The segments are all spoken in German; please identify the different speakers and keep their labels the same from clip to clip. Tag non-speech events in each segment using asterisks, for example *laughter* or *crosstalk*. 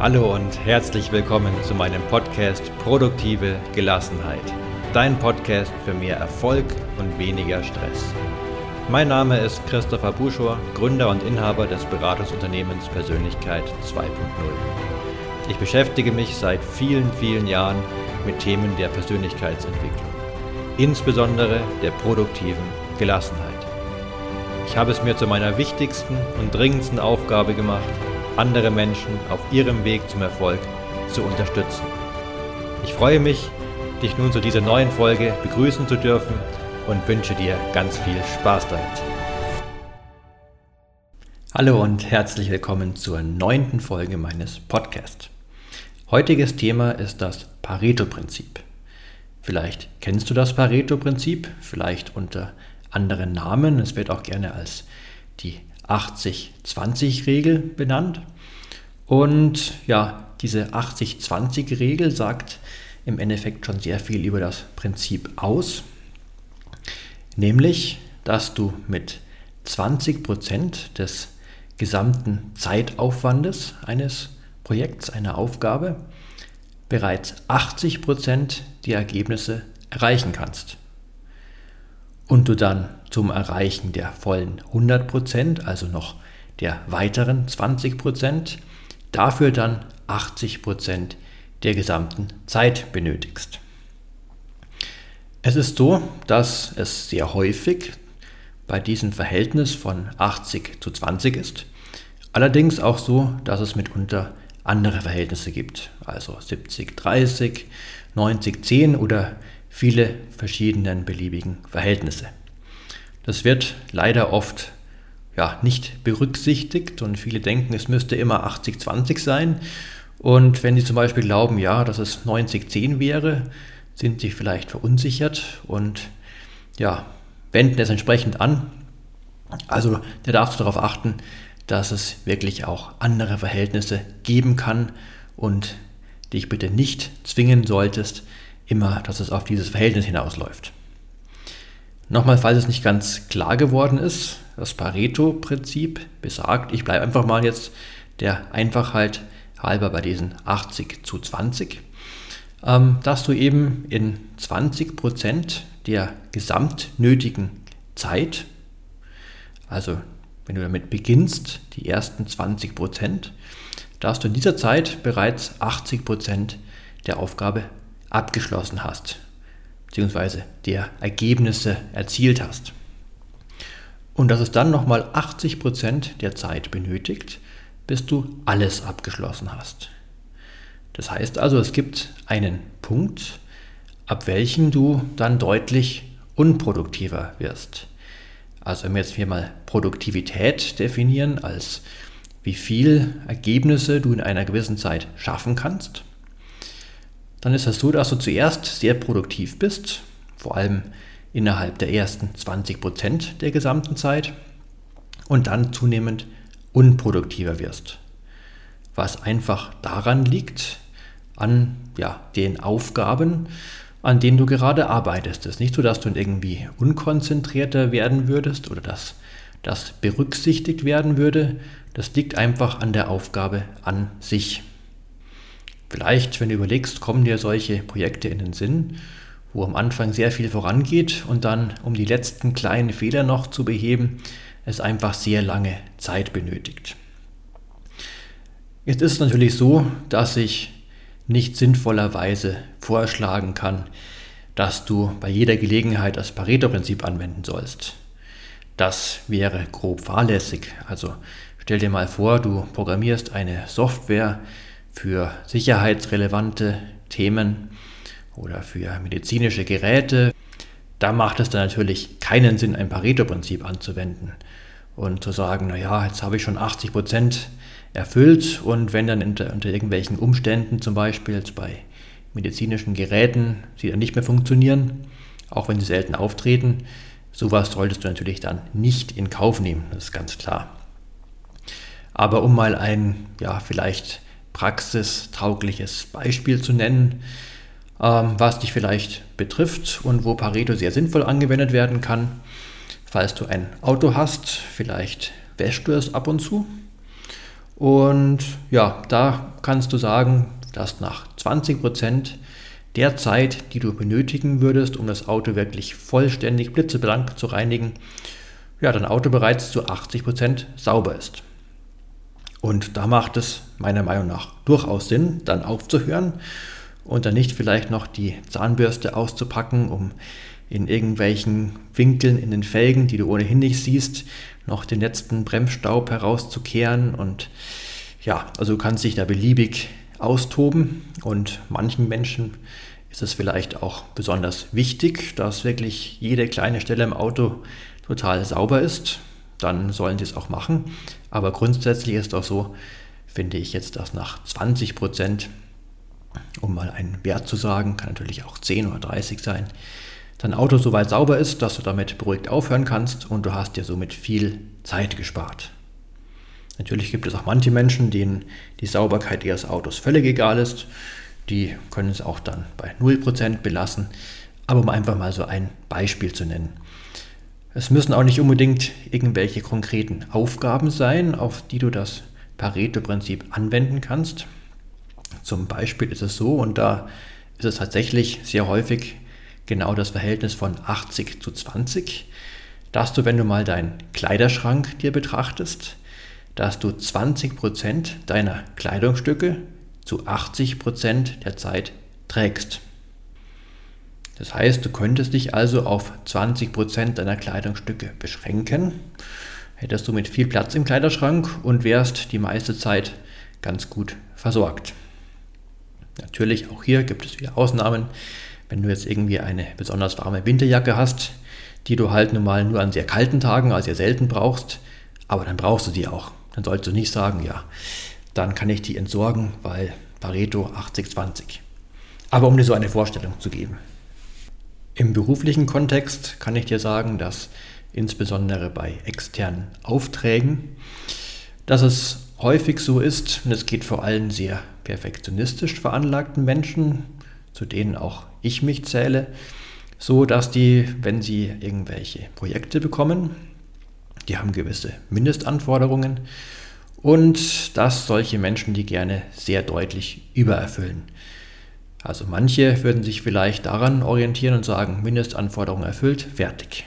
Speaker 1: Hallo und herzlich willkommen zu meinem Podcast Produktive Gelassenheit. Dein Podcast für mehr Erfolg und weniger Stress. Mein Name ist Christopher Buschor, Gründer und Inhaber des Beratungsunternehmens Persönlichkeit 2.0. Ich beschäftige mich seit vielen, vielen Jahren mit Themen der Persönlichkeitsentwicklung, insbesondere der produktiven Gelassenheit. Ich habe es mir zu meiner wichtigsten und dringendsten Aufgabe gemacht, andere Menschen auf ihrem Weg zum Erfolg zu unterstützen. Ich freue mich, dich nun zu dieser neuen Folge begrüßen zu dürfen und wünsche dir ganz viel Spaß damit. Hallo und herzlich willkommen zur neunten Folge meines Podcasts. Heutiges Thema ist das Pareto-Prinzip. Vielleicht kennst du das Pareto-Prinzip, vielleicht unter anderen Namen. Es wird auch gerne als die 80-20-Regel benannt. Und ja, diese 80-20-Regel sagt im Endeffekt schon sehr viel über das Prinzip aus. Nämlich, dass du mit 20% des gesamten Zeitaufwandes eines Projekts, einer Aufgabe, bereits 80% die Ergebnisse erreichen kannst und du dann zum Erreichen der vollen 100%, also noch der weiteren 20%, dafür dann 80% der gesamten Zeit benötigst. Es ist so, dass es sehr häufig bei diesem Verhältnis von 80 zu 20 ist. Allerdings auch so, dass es mitunter andere Verhältnisse gibt, also 70, 30, 90, 10 oder viele verschiedenen beliebigen Verhältnisse. Das wird leider oft ja, nicht berücksichtigt und viele denken, es müsste immer 80-20 sein. Und wenn sie zum Beispiel glauben, ja, dass es 90-10 wäre, sind sie vielleicht verunsichert und ja, wenden es entsprechend an. Also da darfst du darauf achten, dass es wirklich auch andere Verhältnisse geben kann und dich bitte nicht zwingen solltest, immer, dass es auf dieses Verhältnis hinausläuft. Nochmal, falls es nicht ganz klar geworden ist, das Pareto-Prinzip besagt, ich bleibe einfach mal jetzt der Einfachheit halber bei diesen 80 zu 20, ähm, dass du eben in 20 Prozent der gesamtnötigen Zeit, also wenn du damit beginnst, die ersten 20 Prozent, dass du in dieser Zeit bereits 80 Prozent der Aufgabe abgeschlossen hast, beziehungsweise der Ergebnisse erzielt hast. Und dass es dann nochmal 80 Prozent der Zeit benötigt, bis du alles abgeschlossen hast. Das heißt also, es gibt einen Punkt, ab welchem du dann deutlich unproduktiver wirst. Also wenn wir jetzt hier mal Produktivität definieren als wie viel Ergebnisse du in einer gewissen Zeit schaffen kannst, dann ist es so, dass du zuerst sehr produktiv bist, vor allem innerhalb der ersten 20 Prozent der gesamten Zeit und dann zunehmend unproduktiver wirst. Was einfach daran liegt, an ja, den Aufgaben, an denen du gerade arbeitest. Es ist nicht so, dass du irgendwie unkonzentrierter werden würdest oder dass das berücksichtigt werden würde. Das liegt einfach an der Aufgabe an sich. Vielleicht, wenn du überlegst, kommen dir solche Projekte in den Sinn, wo am Anfang sehr viel vorangeht und dann, um die letzten kleinen Fehler noch zu beheben, es einfach sehr lange Zeit benötigt. Jetzt ist es natürlich so, dass ich nicht sinnvollerweise vorschlagen kann, dass du bei jeder Gelegenheit das Pareto-Prinzip anwenden sollst. Das wäre grob fahrlässig. Also stell dir mal vor, du programmierst eine Software, für sicherheitsrelevante Themen oder für medizinische Geräte. Da macht es dann natürlich keinen Sinn, ein Pareto-Prinzip anzuwenden und zu sagen, naja, jetzt habe ich schon 80 Prozent erfüllt und wenn dann unter, unter irgendwelchen Umständen, zum Beispiel bei medizinischen Geräten, sie dann nicht mehr funktionieren, auch wenn sie selten auftreten, sowas solltest du natürlich dann nicht in Kauf nehmen, das ist ganz klar. Aber um mal ein, ja, vielleicht praxistaugliches Beispiel zu nennen, ähm, was dich vielleicht betrifft und wo Pareto sehr sinnvoll angewendet werden kann. Falls du ein Auto hast, vielleicht wäschst du es ab und zu. Und ja, da kannst du sagen, dass nach 20 Prozent der Zeit, die du benötigen würdest, um das Auto wirklich vollständig blitzeblank zu reinigen, ja, dein Auto bereits zu 80 Prozent sauber ist. Und da macht es meiner Meinung nach durchaus Sinn, dann aufzuhören und dann nicht vielleicht noch die Zahnbürste auszupacken, um in irgendwelchen Winkeln in den Felgen, die du ohnehin nicht siehst, noch den letzten Bremsstaub herauszukehren. Und ja, also du kannst dich da beliebig austoben und manchen Menschen ist es vielleicht auch besonders wichtig, dass wirklich jede kleine Stelle im Auto total sauber ist. Dann sollen sie es auch machen. Aber grundsätzlich ist auch so, finde ich jetzt, dass nach 20 Prozent, um mal einen Wert zu sagen, kann natürlich auch 10 oder 30 sein, dein Auto soweit sauber ist, dass du damit beruhigt aufhören kannst und du hast dir somit viel Zeit gespart. Natürlich gibt es auch manche Menschen, denen die Sauberkeit ihres Autos völlig egal ist. Die können es auch dann bei 0% belassen. Aber um einfach mal so ein Beispiel zu nennen. Es müssen auch nicht unbedingt irgendwelche konkreten Aufgaben sein, auf die du das Pareto-Prinzip anwenden kannst. Zum Beispiel ist es so, und da ist es tatsächlich sehr häufig genau das Verhältnis von 80 zu 20, dass du, wenn du mal deinen Kleiderschrank dir betrachtest, dass du 20 Prozent deiner Kleidungsstücke zu 80 Prozent der Zeit trägst. Das heißt, du könntest dich also auf 20 Prozent deiner Kleidungsstücke beschränken, hättest du mit viel Platz im Kleiderschrank und wärst die meiste Zeit ganz gut versorgt. Natürlich, auch hier gibt es wieder Ausnahmen. Wenn du jetzt irgendwie eine besonders warme Winterjacke hast, die du halt nun mal nur an sehr kalten Tagen, also sehr selten brauchst, aber dann brauchst du die auch. Dann sollst du nicht sagen, ja, dann kann ich die entsorgen, weil Pareto 80-20. Aber um dir so eine Vorstellung zu geben. Im beruflichen Kontext kann ich dir sagen, dass insbesondere bei externen Aufträgen, dass es häufig so ist, und es geht vor allem sehr perfektionistisch veranlagten Menschen, zu denen auch ich mich zähle, so dass die, wenn sie irgendwelche Projekte bekommen, die haben gewisse Mindestanforderungen und dass solche Menschen die gerne sehr deutlich übererfüllen. Also manche würden sich vielleicht daran orientieren und sagen, Mindestanforderungen erfüllt, fertig.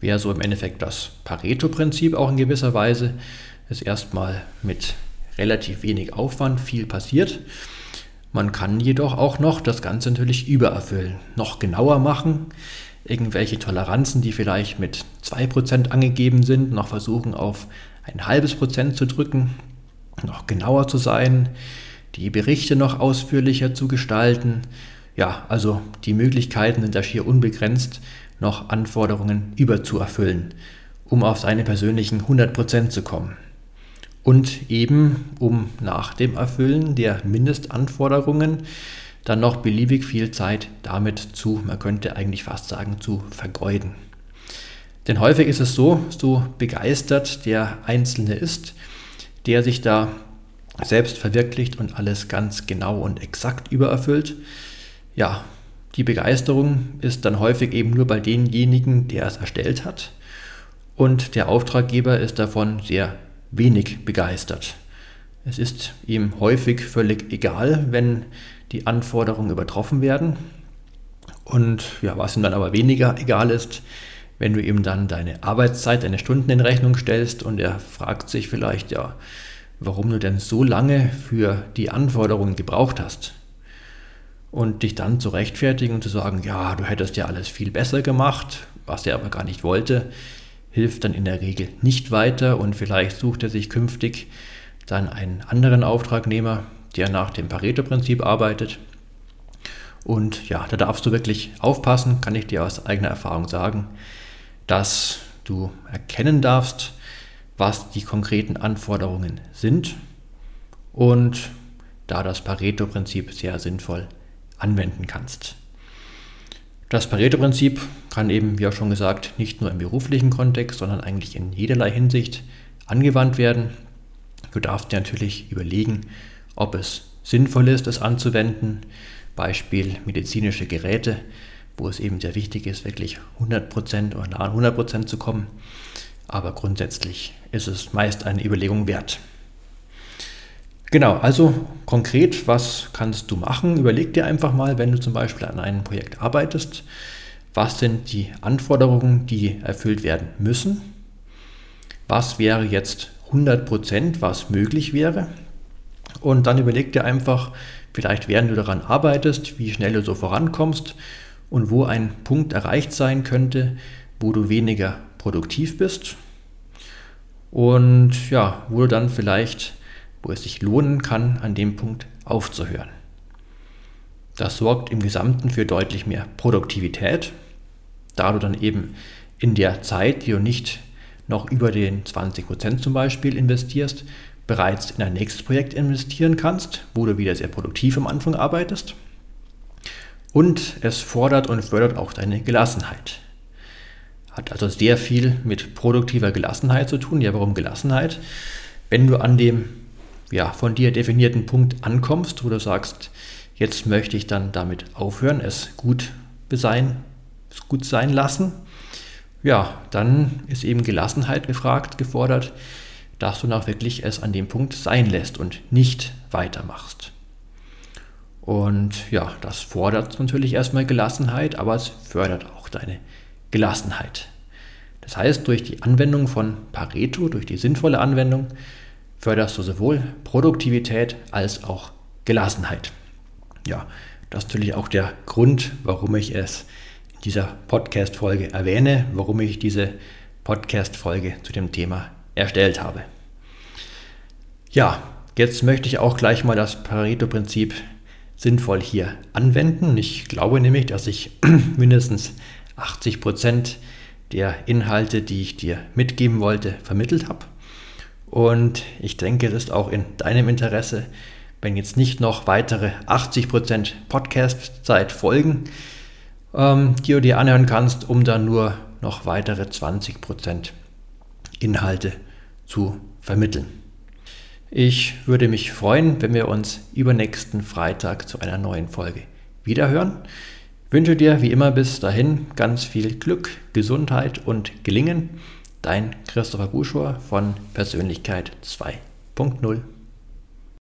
Speaker 1: Wäre so im Endeffekt das Pareto-Prinzip auch in gewisser Weise, ist erstmal mit relativ wenig Aufwand viel passiert man kann jedoch auch noch das Ganze natürlich übererfüllen, noch genauer machen, irgendwelche Toleranzen, die vielleicht mit 2% angegeben sind, noch versuchen auf ein halbes Prozent zu drücken, noch genauer zu sein, die Berichte noch ausführlicher zu gestalten. Ja, also die Möglichkeiten sind da schier unbegrenzt, noch Anforderungen überzuerfüllen, um auf seine persönlichen 100% zu kommen und eben um nach dem Erfüllen der Mindestanforderungen dann noch beliebig viel Zeit damit zu, man könnte eigentlich fast sagen, zu vergeuden. Denn häufig ist es so, so begeistert der Einzelne ist, der sich da selbst verwirklicht und alles ganz genau und exakt übererfüllt. Ja, die Begeisterung ist dann häufig eben nur bei denjenigen, der es erstellt hat. Und der Auftraggeber ist davon sehr wenig begeistert. Es ist ihm häufig völlig egal, wenn die Anforderungen übertroffen werden. Und ja, was ihm dann aber weniger egal ist, wenn du ihm dann deine Arbeitszeit, deine Stunden in Rechnung stellst und er fragt sich vielleicht, ja, warum du denn so lange für die Anforderungen gebraucht hast. Und dich dann zu rechtfertigen und zu sagen, ja, du hättest ja alles viel besser gemacht, was er aber gar nicht wollte, hilft dann in der Regel nicht weiter und vielleicht sucht er sich künftig dann einen anderen Auftragnehmer, der nach dem Pareto-Prinzip arbeitet. Und ja, da darfst du wirklich aufpassen, kann ich dir aus eigener Erfahrung sagen, dass du erkennen darfst, was die konkreten Anforderungen sind und da das Pareto-Prinzip sehr sinnvoll anwenden kannst. Das Pareto-Prinzip kann eben, wie auch schon gesagt, nicht nur im beruflichen Kontext, sondern eigentlich in jederlei Hinsicht angewandt werden. Du darfst dir natürlich überlegen, ob es sinnvoll ist, es anzuwenden. Beispiel medizinische Geräte, wo es eben sehr wichtig ist, wirklich 100% oder nah an 100% zu kommen. Aber grundsätzlich ist es meist eine Überlegung wert. Genau, also konkret, was kannst du machen? Überleg dir einfach mal, wenn du zum Beispiel an einem Projekt arbeitest, was sind die Anforderungen, die erfüllt werden müssen? Was wäre jetzt 100 Prozent, was möglich wäre? Und dann überleg dir einfach, vielleicht während du daran arbeitest, wie schnell du so vorankommst und wo ein Punkt erreicht sein könnte, wo du weniger produktiv bist und ja, wo du dann vielleicht wo es sich lohnen kann, an dem Punkt aufzuhören. Das sorgt im Gesamten für deutlich mehr Produktivität, da du dann eben in der Zeit, die du nicht noch über den 20% zum Beispiel investierst, bereits in ein nächstes Projekt investieren kannst, wo du wieder sehr produktiv am Anfang arbeitest. Und es fordert und fördert auch deine Gelassenheit. Hat also sehr viel mit produktiver Gelassenheit zu tun. Ja, warum Gelassenheit? Wenn du an dem ja, von dir definierten Punkt ankommst, wo du sagst, jetzt möchte ich dann damit aufhören, es gut sein, es gut sein lassen, ja, dann ist eben Gelassenheit gefragt, gefordert, dass du nach wirklich es an dem Punkt sein lässt und nicht weitermachst. Und ja, das fordert natürlich erstmal Gelassenheit, aber es fördert auch deine Gelassenheit. Das heißt, durch die Anwendung von Pareto, durch die sinnvolle Anwendung, förderst du sowohl Produktivität als auch Gelassenheit. Ja, das ist natürlich auch der Grund, warum ich es in dieser Podcast-Folge erwähne, warum ich diese Podcast-Folge zu dem Thema erstellt habe. Ja, jetzt möchte ich auch gleich mal das Pareto-Prinzip sinnvoll hier anwenden. Ich glaube nämlich, dass ich *clears throat* mindestens 80 Prozent der Inhalte, die ich dir mitgeben wollte, vermittelt habe. Und ich denke, es ist auch in deinem Interesse, wenn jetzt nicht noch weitere 80% Podcast-Zeit folgen, ähm, die du dir anhören kannst, um dann nur noch weitere 20% Inhalte zu vermitteln. Ich würde mich freuen, wenn wir uns übernächsten Freitag zu einer neuen Folge wiederhören. Wünsche dir wie immer bis dahin ganz viel Glück, Gesundheit und Gelingen. Dein Christopher Buschor von Persönlichkeit 2.0.